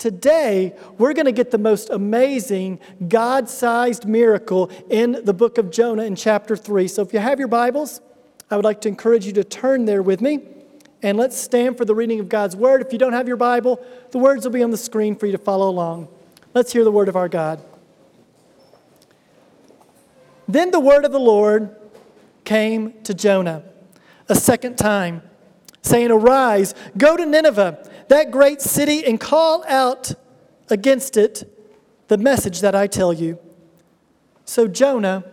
Today, we're going to get the most amazing God sized miracle in the book of Jonah in chapter 3. So, if you have your Bibles, I would like to encourage you to turn there with me. And let's stand for the reading of God's word. If you don't have your Bible, the words will be on the screen for you to follow along. Let's hear the word of our God. Then the word of the Lord came to Jonah a second time, saying, Arise, go to Nineveh, that great city, and call out against it the message that I tell you. So Jonah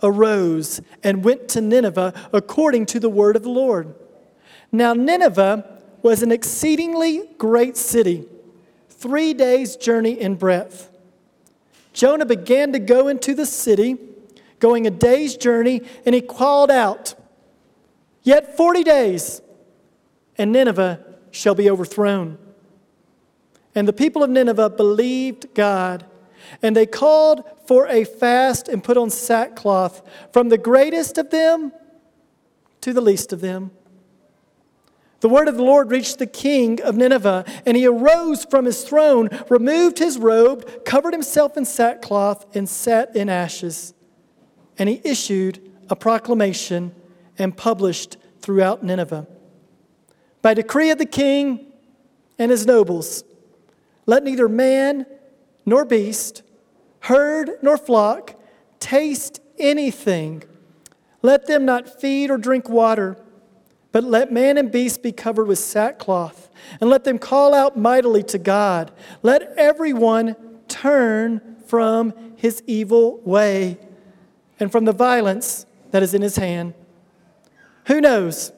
arose and went to Nineveh according to the word of the Lord. Now, Nineveh was an exceedingly great city, three days' journey in breadth. Jonah began to go into the city, going a day's journey, and he called out, Yet 40 days, and Nineveh shall be overthrown. And the people of Nineveh believed God, and they called for a fast and put on sackcloth, from the greatest of them to the least of them. The word of the Lord reached the king of Nineveh, and he arose from his throne, removed his robe, covered himself in sackcloth, and sat in ashes. And he issued a proclamation and published throughout Nineveh. By decree of the king and his nobles, let neither man nor beast, herd nor flock taste anything. Let them not feed or drink water but let man and beast be covered with sackcloth, and let them call out mightily to God. Let everyone turn from his evil way and from the violence that is in his hand. Who knows?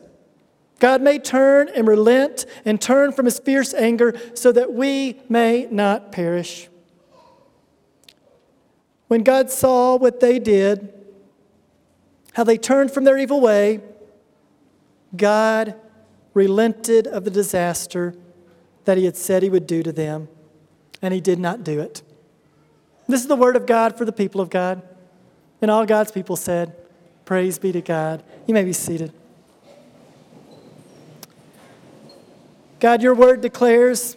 God may turn and relent and turn from his fierce anger so that we may not perish. When God saw what they did, how they turned from their evil way, God relented of the disaster that he had said he would do to them, and he did not do it. This is the word of God for the people of God. And all God's people said, Praise be to God. You may be seated. God, your word declares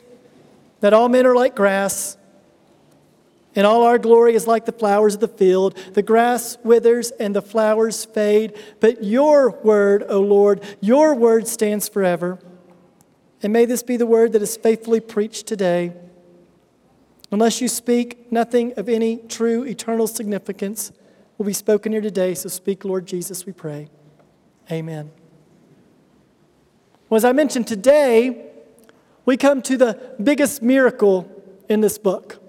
that all men are like grass and all our glory is like the flowers of the field. The grass withers and the flowers fade, but your word, O Lord, your word stands forever. And may this be the word that is faithfully preached today. Unless you speak, nothing of any true eternal significance will be spoken here today. So speak, Lord Jesus, we pray. Amen. Well, as I mentioned today, we come to the biggest miracle in this book.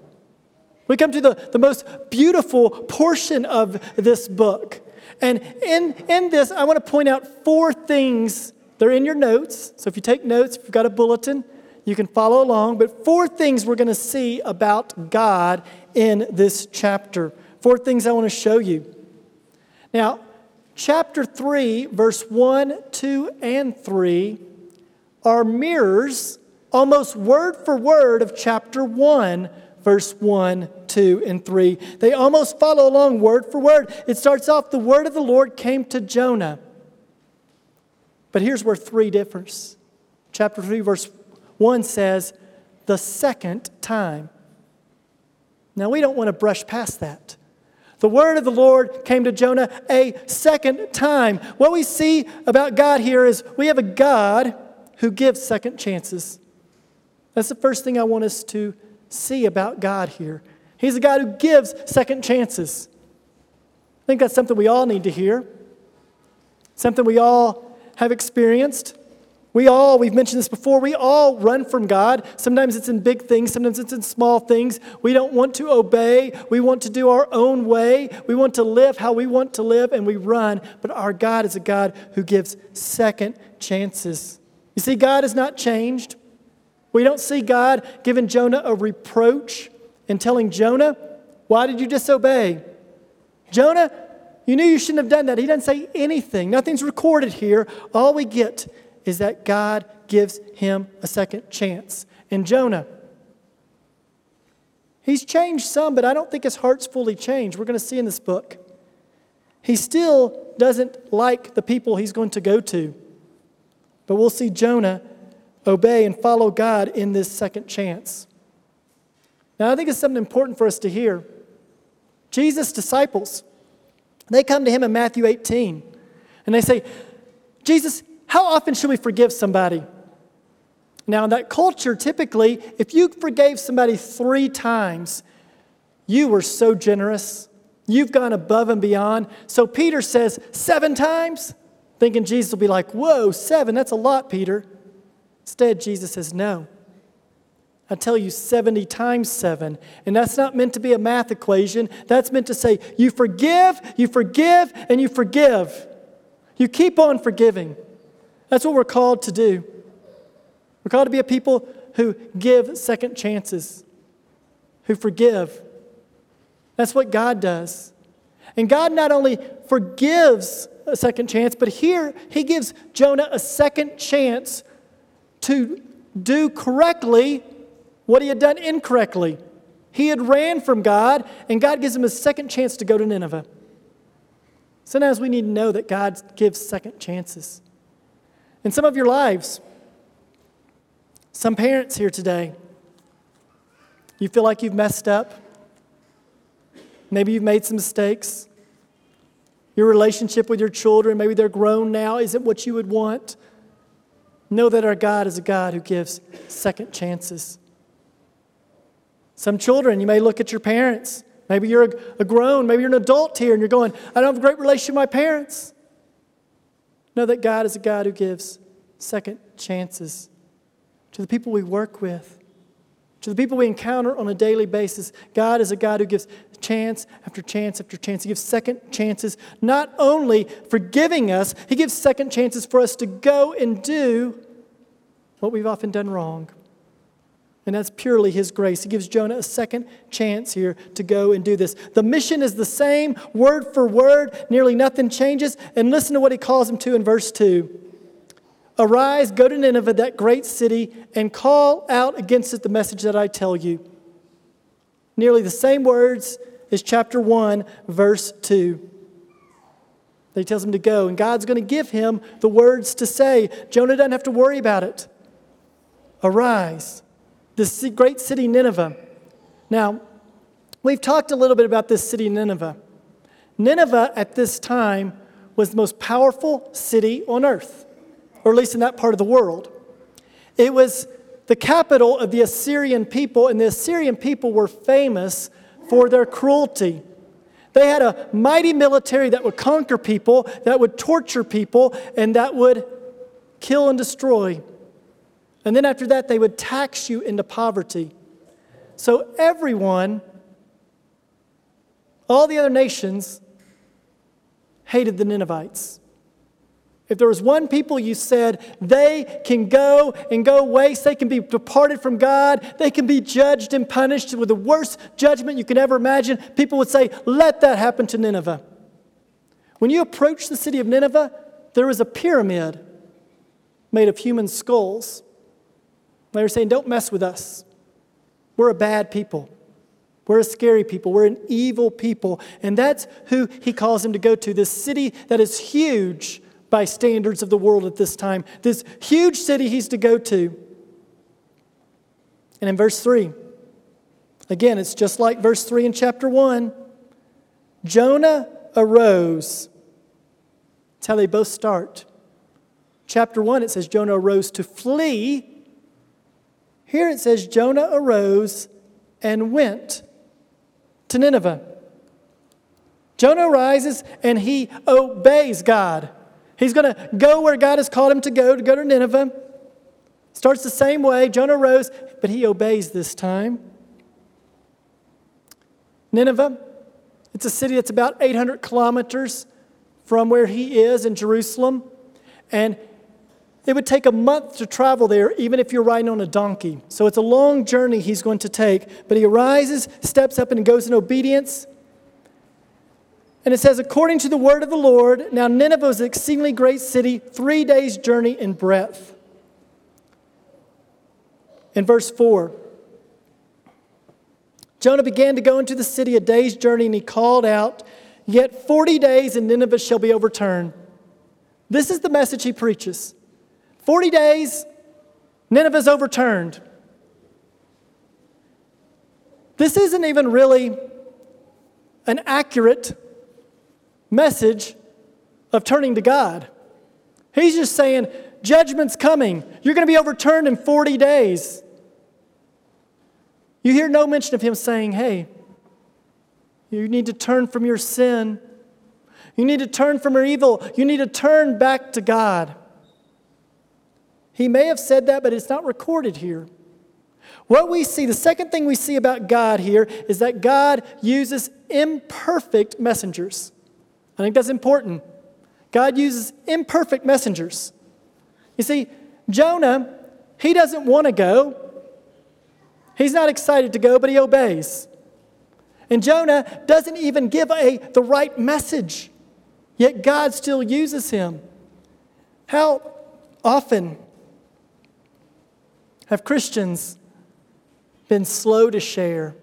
We come to the, the most beautiful portion of this book. And in, in this, I want to point out four things. They're in your notes. So if you take notes, if you've got a bulletin, you can follow along. But four things we're going to see about God in this chapter. Four things I want to show you. Now, chapter 3, verse 1, 2, and 3 are mirrors, almost word for word, of chapter 1 verse 1, 2, and 3. They almost follow along word for word. It starts off the word of the Lord came to Jonah. But here's where 3 differs. Chapter 3, verse 1 says, the second time. Now, we don't want to brush past that. The word of the Lord came to Jonah a second time. What we see about God here is we have a God who gives second chances. That's the first thing I want us to see about God here. He's a God who gives second chances. I think that's something we all need to hear, something we all have experienced. We all, we've mentioned this before, we all run from God. Sometimes it's in big things, sometimes it's in small things. We don't want to obey. We want to do our own way. We want to live how we want to live, and we run. But our God is a God who gives second chances. You see, God is not changed. We don't see God giving Jonah a reproach and telling Jonah, Why did you disobey? Jonah, you knew you shouldn't have done that. He doesn't say anything. Nothing's recorded here. All we get is that God gives him a second chance. And Jonah, he's changed some, but I don't think his heart's fully changed. We're going to see in this book. He still doesn't like the people he's going to go to. But we'll see Jonah obey and follow God in this second chance. Now, I think it's something important for us to hear. Jesus' disciples, they come to him in Matthew 18, and they say, Jesus, how often should we forgive somebody? Now, in that culture, typically, if you forgave somebody three times, you were so generous. You've gone above and beyond. So Peter says, seven times? Thinking Jesus will be like, whoa, seven, that's a lot, Peter. Instead, Jesus says, no. I tell you 70 times 7. And that's not meant to be a math equation. That's meant to say you forgive, you forgive, and you forgive. You keep on forgiving. That's what we're called to do. We're called to be a people who give second chances, who forgive. That's what God does. And God not only forgives a second chance, but here he gives Jonah a second chance to do correctly what he had done incorrectly. He had ran from God, and God gives him a second chance to go to Nineveh. Sometimes we need to know that God gives second chances. In some of your lives, some parents here today, you feel like you've messed up. Maybe you've made some mistakes. Your relationship with your children, maybe they're grown now, isn't what you would want. Know that our God is a God who gives second chances. Some children, you may look at your parents. Maybe you're a, grown, maybe you're an adult here and you're going, I don't have a great relationship with my parents. Know that God is a God who gives second chances to the people we work with, to the people we encounter on a daily basis. God is a God who gives chance after chance after chance. He gives second chances, not only forgiving us, He gives second chances for us to go and do what we've often done wrong. And that's purely His grace. He gives Jonah a second chance here to go and do this. The mission is the same, word for word, nearly nothing changes. And listen to what He calls him to in verse 2 Arise, go to Nineveh, that great city, and call out against it the message that I tell you. Nearly the same words as chapter 1, verse 2. He tells him to go, and God's going to give him the words to say. Jonah doesn't have to worry about it. Arise this great city, Nineveh. Now, we've talked a little bit about this city, Nineveh. Nineveh at this time was the most powerful city on earth, or at least in that part of the world. It was the capital of the Assyrian people, and the Assyrian people were famous for their cruelty. They had a mighty military that would conquer people, that would torture people, and that would kill and destroy. And then after that, they would tax you into poverty. So everyone, all the other nations, hated the Ninevites. If there was one people you said they can go and go waste, they can be departed from God, they can be judged and punished with the worst judgment you can ever imagine, people would say, let that happen to Nineveh. When you approach the city of Nineveh, there is a pyramid made of human skulls. They were saying, Don't mess with us. We're a bad people. We're a scary people. We're an evil people. And that's who he calls him to go to this city that is huge by standards of the world at this time. This huge city he's to go to. And in verse 3, again, it's just like verse 3 in chapter 1. Jonah arose. That's how they both start. Chapter 1, it says Jonah arose to flee here it says Jonah arose and went to Nineveh. Jonah rises and he obeys God. He's going to go where God has called him to go, to go to Nineveh. Starts the same way. Jonah rose, but he obeys this time. Nineveh, it's a city that's about 800 kilometers from where he is in Jerusalem. And it would take a month to travel there, even if you're riding on a donkey. So it's a long journey he's going to take. But he arises, steps up, and goes in obedience. And it says, according to the word of the Lord, now Nineveh was an exceedingly great city, three days' journey in breadth. In verse 4, Jonah began to go into the city a day's journey, and he called out, Yet 40 days, and Nineveh shall be overturned. This is the message he preaches. 40 days, Nineveh's overturned. This isn't even really an accurate message of turning to God. He's just saying, Judgment's coming. You're going to be overturned in 40 days. You hear no mention of him saying, Hey, you need to turn from your sin. You need to turn from your evil. You need to turn back to God. He may have said that, but it's not recorded here. What we see, the second thing we see about God here is that God uses imperfect messengers. I think that's important. God uses imperfect messengers. You see, Jonah, he doesn't want to go. He's not excited to go, but he obeys. And Jonah doesn't even give a, the right message, yet God still uses him. How often have Christians been slow to share,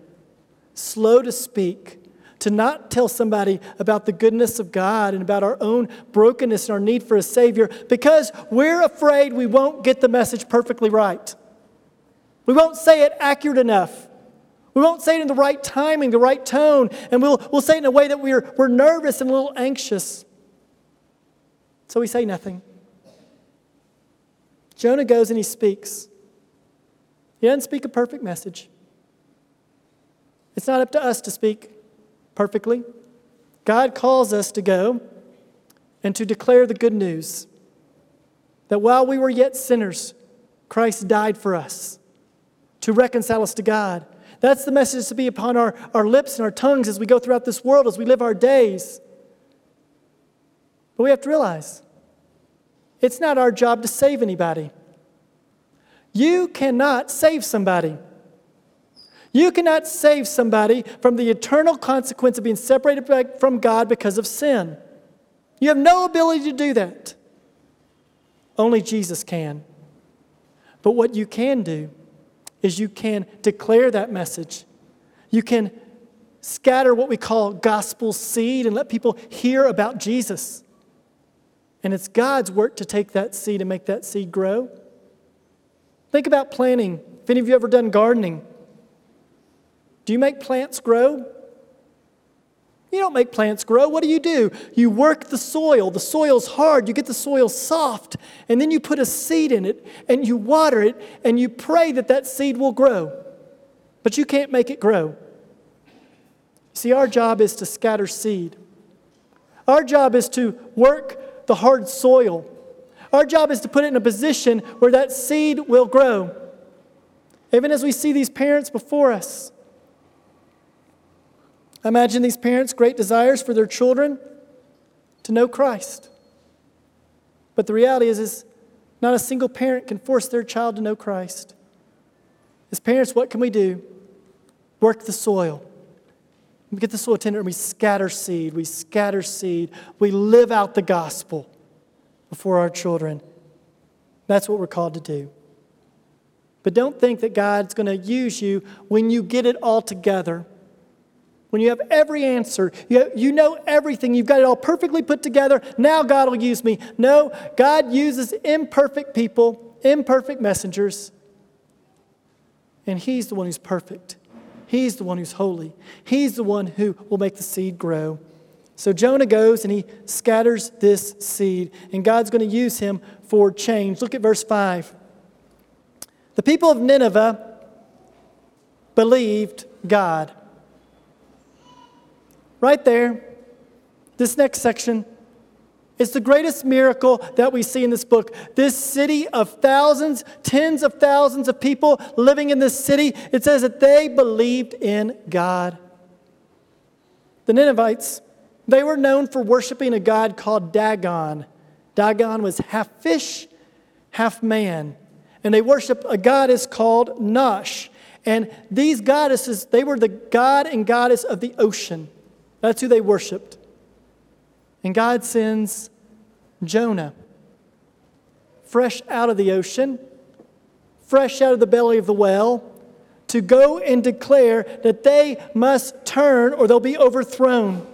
slow to speak, to not tell somebody about the goodness of God and about our own brokenness and our need for a Savior because we're afraid we won't get the message perfectly right. We won't say it accurate enough. We won't say it in the right timing, the right tone, and we'll, we'll say it in a way that we're, we're nervous and a little anxious. So we say nothing. Jonah goes and he speaks. He doesn't speak a perfect message. It's not up to us to speak perfectly. God calls us to go and to declare the good news that while we were yet sinners, Christ died for us to reconcile us to God. That's the message to be upon our, our lips and our tongues as we go throughout this world, as we live our days. But we have to realize it's not our job to save anybody. You cannot save somebody. You cannot save somebody from the eternal consequence of being separated from God because of sin. You have no ability to do that. Only Jesus can. But what you can do is you can declare that message. You can scatter what we call gospel seed and let people hear about Jesus. And it's God's work to take that seed and make that seed grow. Think about planting. If any of you ever done gardening, do you make plants grow? You don't make plants grow. What do you do? You work the soil. The soil's hard. You get the soil soft, and then you put a seed in it, and you water it, and you pray that that seed will grow. But you can't make it grow. See, our job is to scatter seed. Our job is to work the hard soil. Our job is to put it in a position where that seed will grow. Even as we see these parents before us, Imagine these parents' great desires for their children to know Christ. But the reality is, is not a single parent can force their child to know Christ. As parents, what can we do? Work the soil. We get the soil tender and we scatter seed. We scatter seed. We live out the gospel before our children. That's what we're called to do. But don't think that God's going to use you when you get it all together when you have every answer, you, you know everything, you've got it all perfectly put together, now God will use me. No, God uses imperfect people, imperfect messengers, and He's the one who's perfect. He's the one who's holy. He's the one who will make the seed grow. So Jonah goes and he scatters this seed, and God's going to use him for change. Look at verse 5. The people of Nineveh believed God. Right there, this next section is the greatest miracle that we see in this book. This city of thousands, tens of thousands of people living in this city, it says that they believed in God. The Ninevites, they were known for worshiping a god called Dagon. Dagon was half fish, half man. And they worshiped a goddess called Nash. And these goddesses, they were the god and goddess of the ocean. That's who they worshiped. And God sends Jonah, fresh out of the ocean, fresh out of the belly of the well, to go and declare that they must turn or they'll be overthrown.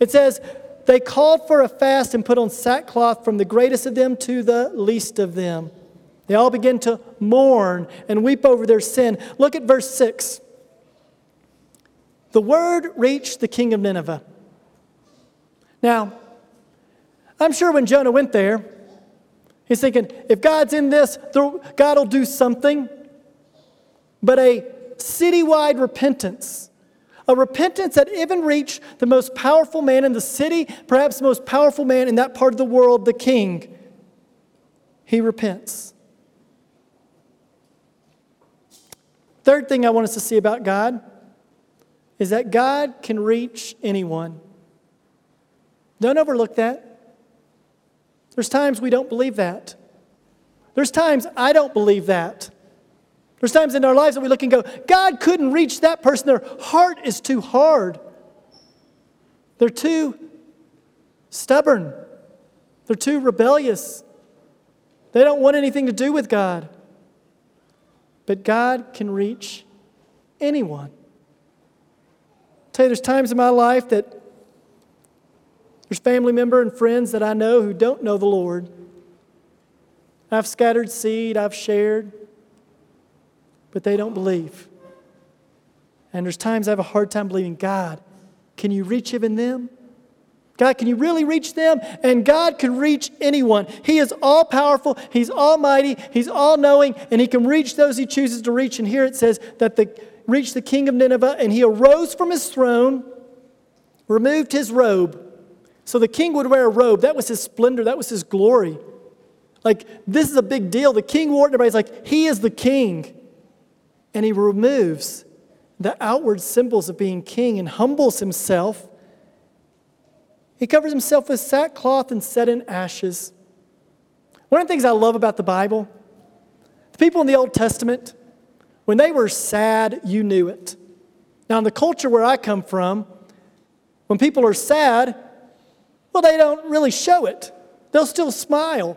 It says, they called for a fast and put on sackcloth from the greatest of them to the least of them. They all begin to mourn and weep over their sin. Look at verse 6. The word reached the king of Nineveh. Now, I'm sure when Jonah went there, he's thinking, if God's in this, God will do something. But a citywide repentance, a repentance that even reached the most powerful man in the city, perhaps the most powerful man in that part of the world, the king, he repents. Third thing I want us to see about God is that God can reach anyone. Don't overlook that. There's times we don't believe that. There's times I don't believe that. There's times in our lives that we look and go, God couldn't reach that person. Their heart is too hard. They're too stubborn. They're too rebellious. They don't want anything to do with God. But God can reach anyone. Tell you, there's times in my life that there's family member and friends that I know who don't know the Lord. I've scattered seed, I've shared, but they don't believe. And there's times I have a hard time believing God, can you reach even them? God, can you really reach them? And God can reach anyone. He is all powerful, He's almighty, He's all knowing, and He can reach those He chooses to reach. And here it says that the reached the king of Nineveh, and he arose from his throne, removed his robe, so the king would wear a robe. That was his splendor, that was his glory. Like, this is a big deal. The king wore it, and everybody's like, he is the king. And he removes the outward symbols of being king and humbles himself. He covers himself with sackcloth and set in ashes. One of the things I love about the Bible, the people in the Old Testament, when they were sad, you knew it. Now, in the culture where I come from, when people are sad, well, they don't really show it. They'll still smile.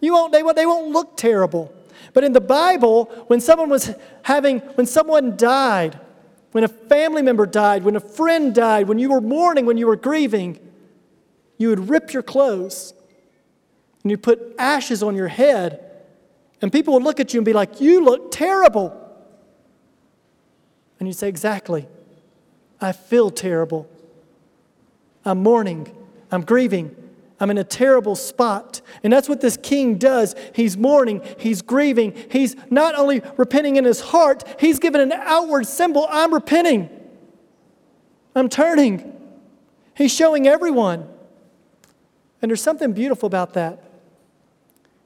You won't, they, they won't look terrible. But in the Bible, when someone was having, when someone died, when a family member died, when a friend died, when you were mourning, when you were grieving, you would rip your clothes and you put ashes on your head, and people would look at you and be like, You look terrible. And you'd say, Exactly. I feel terrible. I'm mourning. I'm grieving. I'm in a terrible spot. And that's what this king does. He's mourning, he's grieving. He's not only repenting in his heart, he's given an outward symbol I'm repenting, I'm turning. He's showing everyone. And there's something beautiful about that.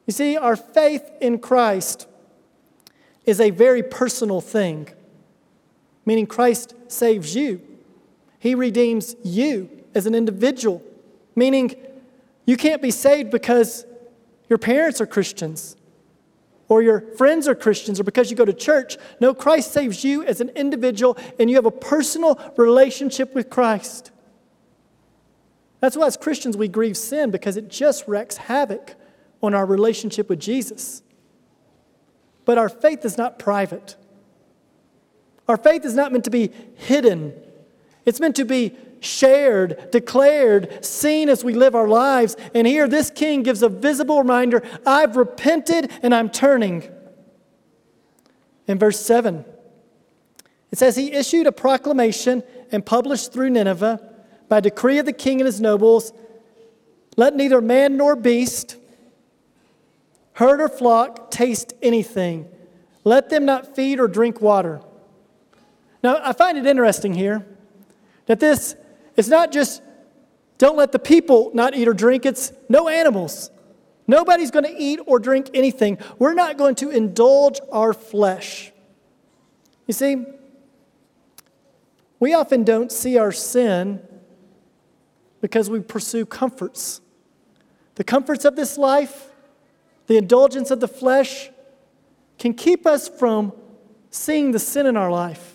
You see, our faith in Christ is a very personal thing, meaning Christ saves you, He redeems you as an individual. Meaning, you can't be saved because your parents are Christians or your friends are Christians or because you go to church. No, Christ saves you as an individual and you have a personal relationship with Christ. That's why, as Christians, we grieve sin because it just wreaks havoc on our relationship with Jesus. But our faith is not private. Our faith is not meant to be hidden. It's meant to be shared, declared, seen as we live our lives. And here, this king gives a visible reminder I've repented and I'm turning. In verse 7, it says, He issued a proclamation and published through Nineveh by decree of the king and his nobles let neither man nor beast, herd or flock taste anything. Let them not feed or drink water. Now, I find it interesting here that this is not just don't let the people not eat or drink, it's no animals. Nobody's going to eat or drink anything. We're not going to indulge our flesh. You see, we often don't see our sin because we pursue comforts. The comforts of this life, the indulgence of the flesh, can keep us from seeing the sin in our life.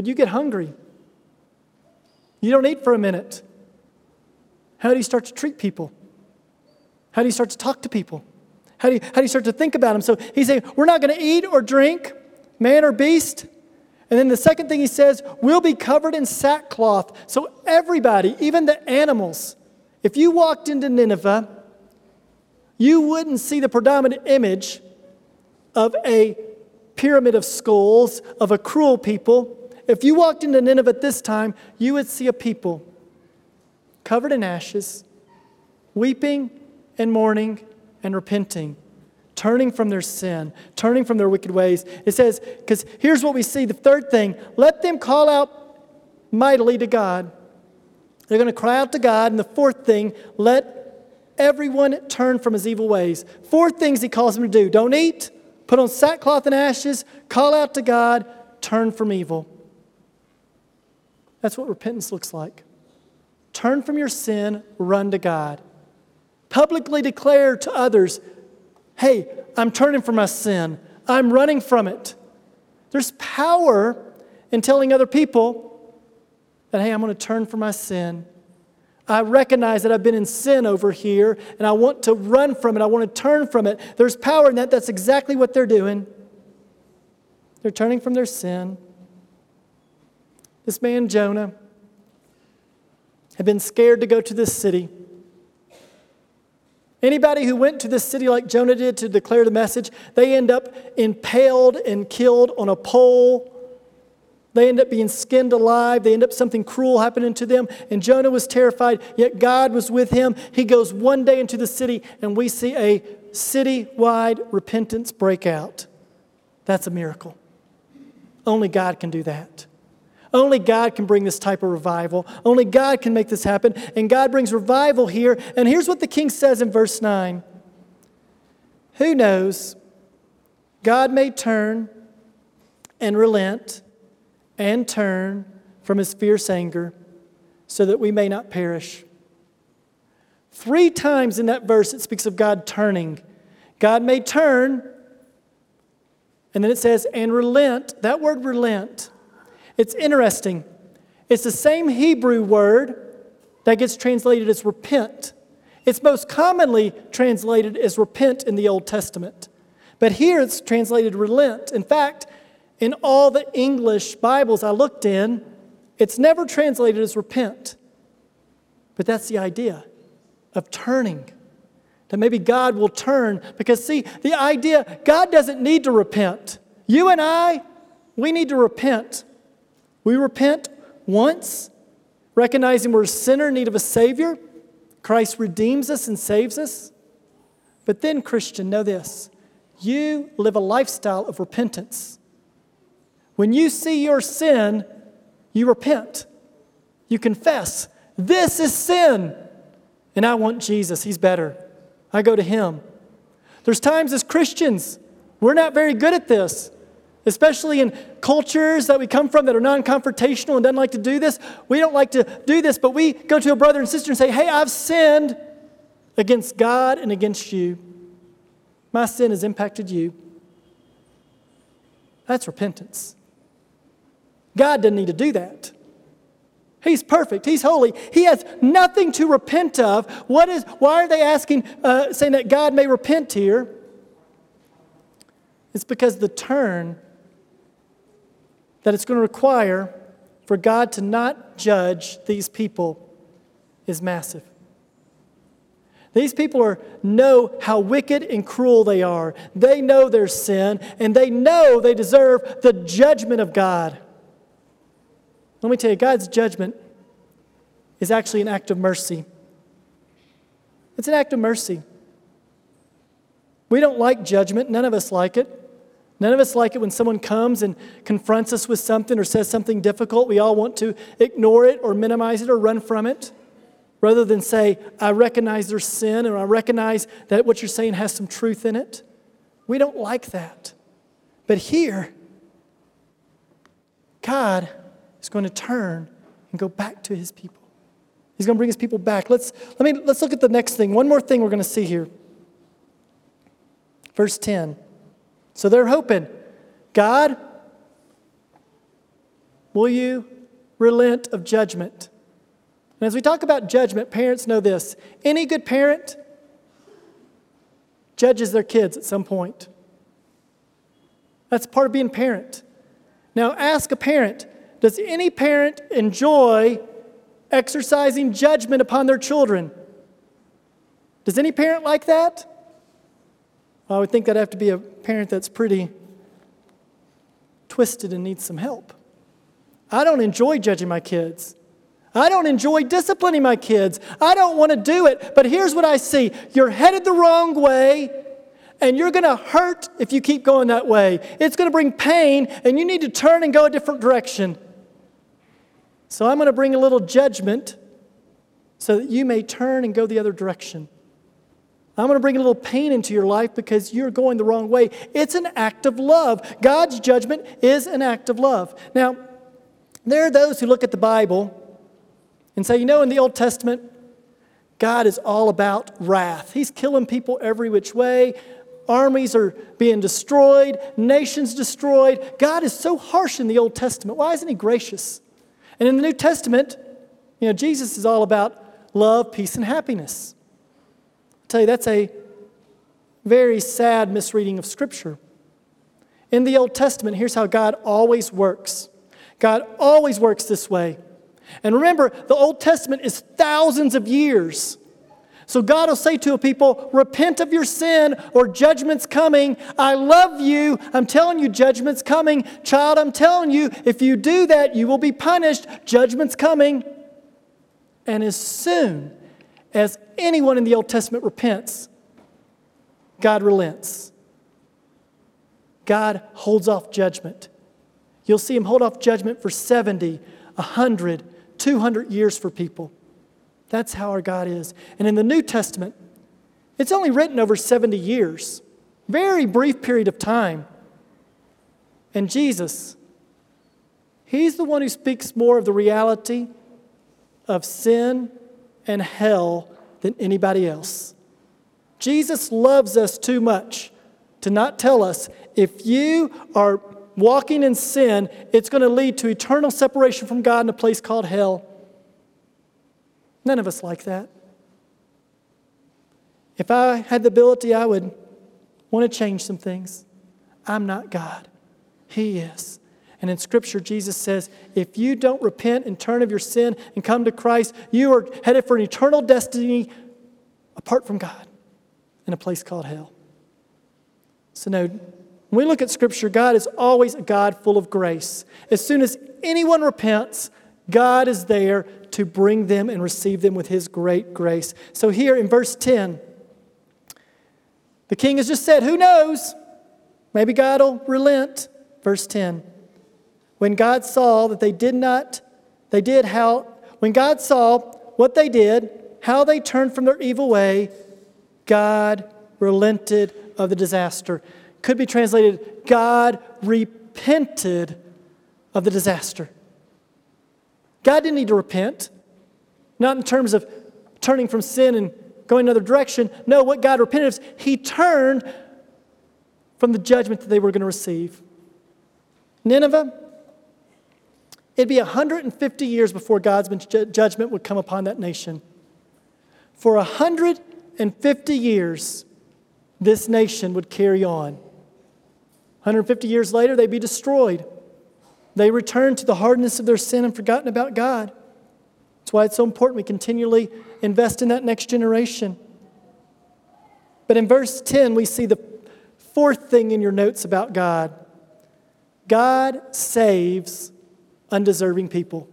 But you get hungry. You don't eat for a minute. How do you start to treat people? How do you start to talk to people? How do you, how do you start to think about them? So he's saying, We're not going to eat or drink, man or beast. And then the second thing he says, We'll be covered in sackcloth. So everybody, even the animals, if you walked into Nineveh, you wouldn't see the predominant image of a pyramid of skulls of a cruel people. If you walked into Nineveh at this time, you would see a people covered in ashes, weeping and mourning and repenting, turning from their sin, turning from their wicked ways. It says, because here's what we see the third thing let them call out mightily to God. They're going to cry out to God. And the fourth thing, let everyone turn from his evil ways. Four things he calls them to do don't eat, put on sackcloth and ashes, call out to God, turn from evil. That's what repentance looks like. Turn from your sin, run to God. Publicly declare to others, hey, I'm turning from my sin, I'm running from it. There's power in telling other people that, hey, I'm going to turn from my sin. I recognize that I've been in sin over here and I want to run from it. I want to turn from it. There's power in that. That's exactly what they're doing. They're turning from their sin. This man, Jonah, had been scared to go to this city. Anybody who went to this city like Jonah did to declare the message, they end up impaled and killed on a pole they end up being skinned alive. They end up something cruel happening to them. And Jonah was terrified, yet God was with him. He goes one day into the city, and we see a city-wide repentance break out. That's a miracle. Only God can do that. Only God can bring this type of revival. Only God can make this happen. And God brings revival here. And here's what the king says in verse 9 Who knows? God may turn and relent and turn from his fierce anger so that we may not perish. Three times in that verse it speaks of God turning. God may turn, and then it says, and relent. That word relent, it's interesting. It's the same Hebrew word that gets translated as repent. It's most commonly translated as repent in the Old Testament. But here it's translated relent. In fact, in all the English Bibles I looked in, it's never translated as repent. But that's the idea of turning. That maybe God will turn. Because, see, the idea, God doesn't need to repent. You and I, we need to repent. We repent once, recognizing we're a sinner in need of a Savior. Christ redeems us and saves us. But then, Christian, know this you live a lifestyle of repentance. When you see your sin, you repent. You confess, this is sin. And I want Jesus. He's better. I go to Him. There's times as Christians, we're not very good at this, especially in cultures that we come from that are non confrontational and don't like to do this. We don't like to do this, but we go to a brother and sister and say, Hey, I've sinned against God and against you. My sin has impacted you. That's repentance. God doesn't need to do that. He's perfect. He's holy. He has nothing to repent of. What is, why are they asking, uh, saying that God may repent here? It's because the turn that it's going to require for God to not judge these people is massive. These people are, know how wicked and cruel they are. They know their sin, and they know they deserve the judgment of God. Let me tell you, God's judgment is actually an act of mercy. It's an act of mercy. We don't like judgment, none of us like it. None of us like it when someone comes and confronts us with something or says something difficult. We all want to ignore it or minimize it or run from it rather than say, I recognize their sin or I recognize that what you're saying has some truth in it. We don't like that. But here, God is going to turn and go back to his people. He's going to bring his people back. Let's, let me, let's look at the next thing. One more thing we're going to see here. Verse 10. So they're hoping, God, will you relent of judgment? And as we talk about judgment, parents know this. Any good parent judges their kids at some point. That's part of being a parent. Now, ask a parent does any parent enjoy exercising judgment upon their children? Does any parent like that? I would think that'd have to be a parent that's pretty twisted and needs some help. I don't enjoy judging my kids. I don't enjoy disciplining my kids. I don't want to do it. But here's what I see you're headed the wrong way, and you're going to hurt if you keep going that way. It's going to bring pain, and you need to turn and go a different direction. So I'm going to bring a little judgment so that you may turn and go the other direction. I'm going to bring a little pain into your life because you're going the wrong way. It's an act of love. God's judgment is an act of love. Now, there are those who look at the Bible and say, you know, in the Old Testament, God is all about wrath. He's killing people every which way. Armies are being destroyed, nations destroyed. God is so harsh in the Old Testament. Why isn't He gracious? And in the New Testament, you know, Jesus is all about love, peace, and happiness. Tell you, that's a very sad misreading of Scripture. In the Old Testament, here's how God always works God always works this way. And remember, the Old Testament is thousands of years. So God will say to a people, Repent of your sin or judgment's coming. I love you. I'm telling you, judgment's coming. Child, I'm telling you, if you do that, you will be punished. Judgment's coming. And as soon as anyone in the Old Testament repents, God relents. God holds off judgment. You'll see him hold off judgment for 70, 100, 200 years for people. That's how our God is. And in the New Testament, it's only written over 70 years, very brief period of time. And Jesus, He's the one who speaks more of the reality of sin and hell than anybody else. Jesus loves us too much to not tell us if you are walking in sin, it's going to lead to eternal separation from God in a place called hell. None of us like that. If I had the ability, I would want to change some things. I'm not God, He is. And in Scripture, Jesus says, if you don't repent and turn of your sin and come to Christ, you are headed for an eternal destiny apart from God in a place called hell. So, no, when we look at Scripture, God is always a God full of grace. As soon as anyone repents, God is there to bring them and receive them with His great grace. So, here in verse 10, the king has just said, Who knows? Maybe God will relent. Verse 10 When God saw that they did not, they did how, when God saw what they did, how they turned from their evil way, God relented of the disaster could be translated God repented of the disaster. God didn't need to repent, not in terms of turning from sin and going another direction. No, what God repented of, He turned from the judgment that they were going to receive. Nineveh, it'd be 150 years before God's judgment would come upon that nation. For 150 years, this nation would carry on. 150 years later, they'd be destroyed. They returned to the hardness of their sin and forgotten about God. That's why it's so important we continually invest in that next generation. But in verse 10, we see the fourth thing in your notes about God God saves undeserving people.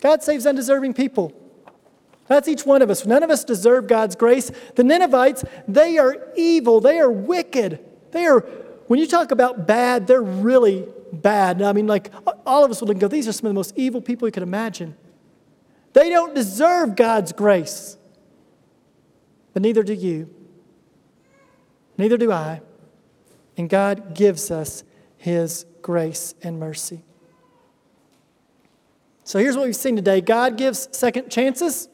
God saves undeserving people. That's each one of us. None of us deserve God's grace. The Ninevites, they are evil, they are wicked, they are when you talk about bad, they're really bad. I mean, like, all of us would look and go, these are some of the most evil people you could imagine. They don't deserve God's grace, but neither do you. Neither do I. And God gives us His grace and mercy. So here's what we've seen today God gives second chances.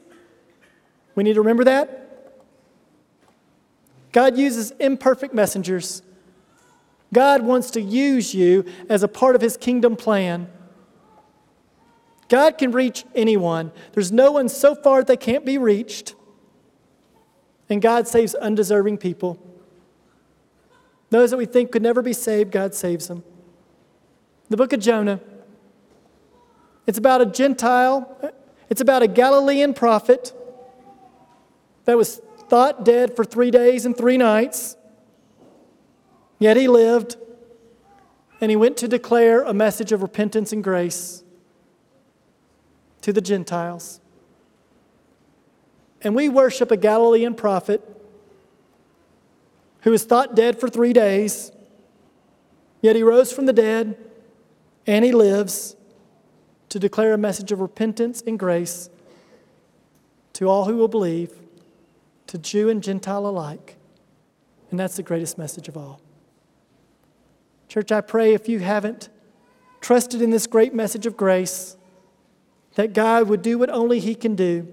We need to remember that. God uses imperfect messengers God wants to use you as a part of His kingdom plan. God can reach anyone. There's no one so far they can't be reached. And God saves undeserving people. Those that we think could never be saved, God saves them. The book of Jonah. It's about a Gentile, it's about a Galilean prophet that was thought dead for three days and three nights. Yet he lived. and he went to declare a message of repentance and grace to the Gentiles. And we worship a Galilean prophet who was thought dead for three days, yet he rose from the dead and he lives to declare a message of repentance and grace to all who will believe, to Jew and Gentile alike. And that's the greatest message of all. Church, I pray if you haven't trusted in this great message of grace, that God would do what only He can do.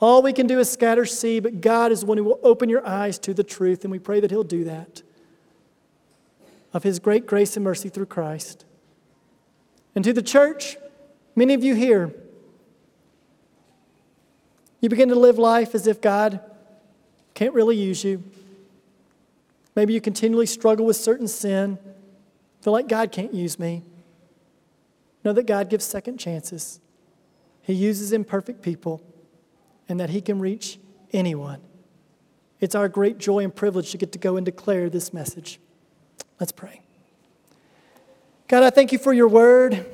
All we can do is scatter seed, but God is the one who will open your eyes to the truth, and we pray that He'll do that of His great grace and mercy through Christ. And to the church, many of you here, you begin to live life as if God can't really use you. Maybe you continually struggle with certain sin, feel like God can't use me. Know that God gives second chances. He uses imperfect people, and that He can reach anyone. It's our great joy and privilege to get to go and declare this message. Let's pray. God, I thank you for your word.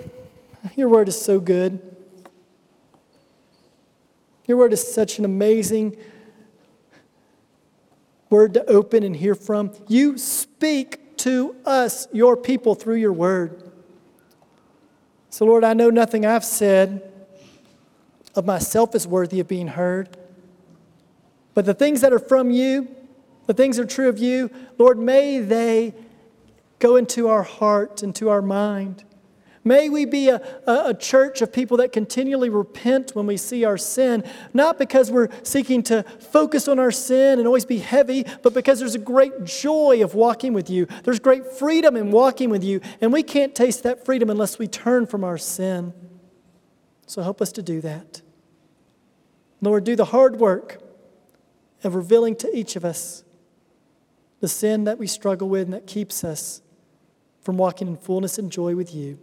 Your word is so good. Your word is such an amazing word to open and hear from. You speak to us, your people, through your word. So, Lord, I know nothing I've said of myself is worthy of being heard. But the things that are from you, the things that are true of you, Lord, may they go into our heart, into our mind. May we be a, a, a, church of people that continually repent when we see our sin, not because we're seeking to focus on our sin and always be heavy, but because there's a great joy of walking with you. There's great freedom in walking with you, and we can't taste that freedom unless we turn from our sin. So help us to do that. Lord, do the hard work of revealing to each of us the sin that we struggle with and that keeps us from walking in fullness and joy with you.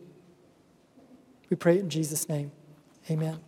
We pray in Jesus' name. Amen.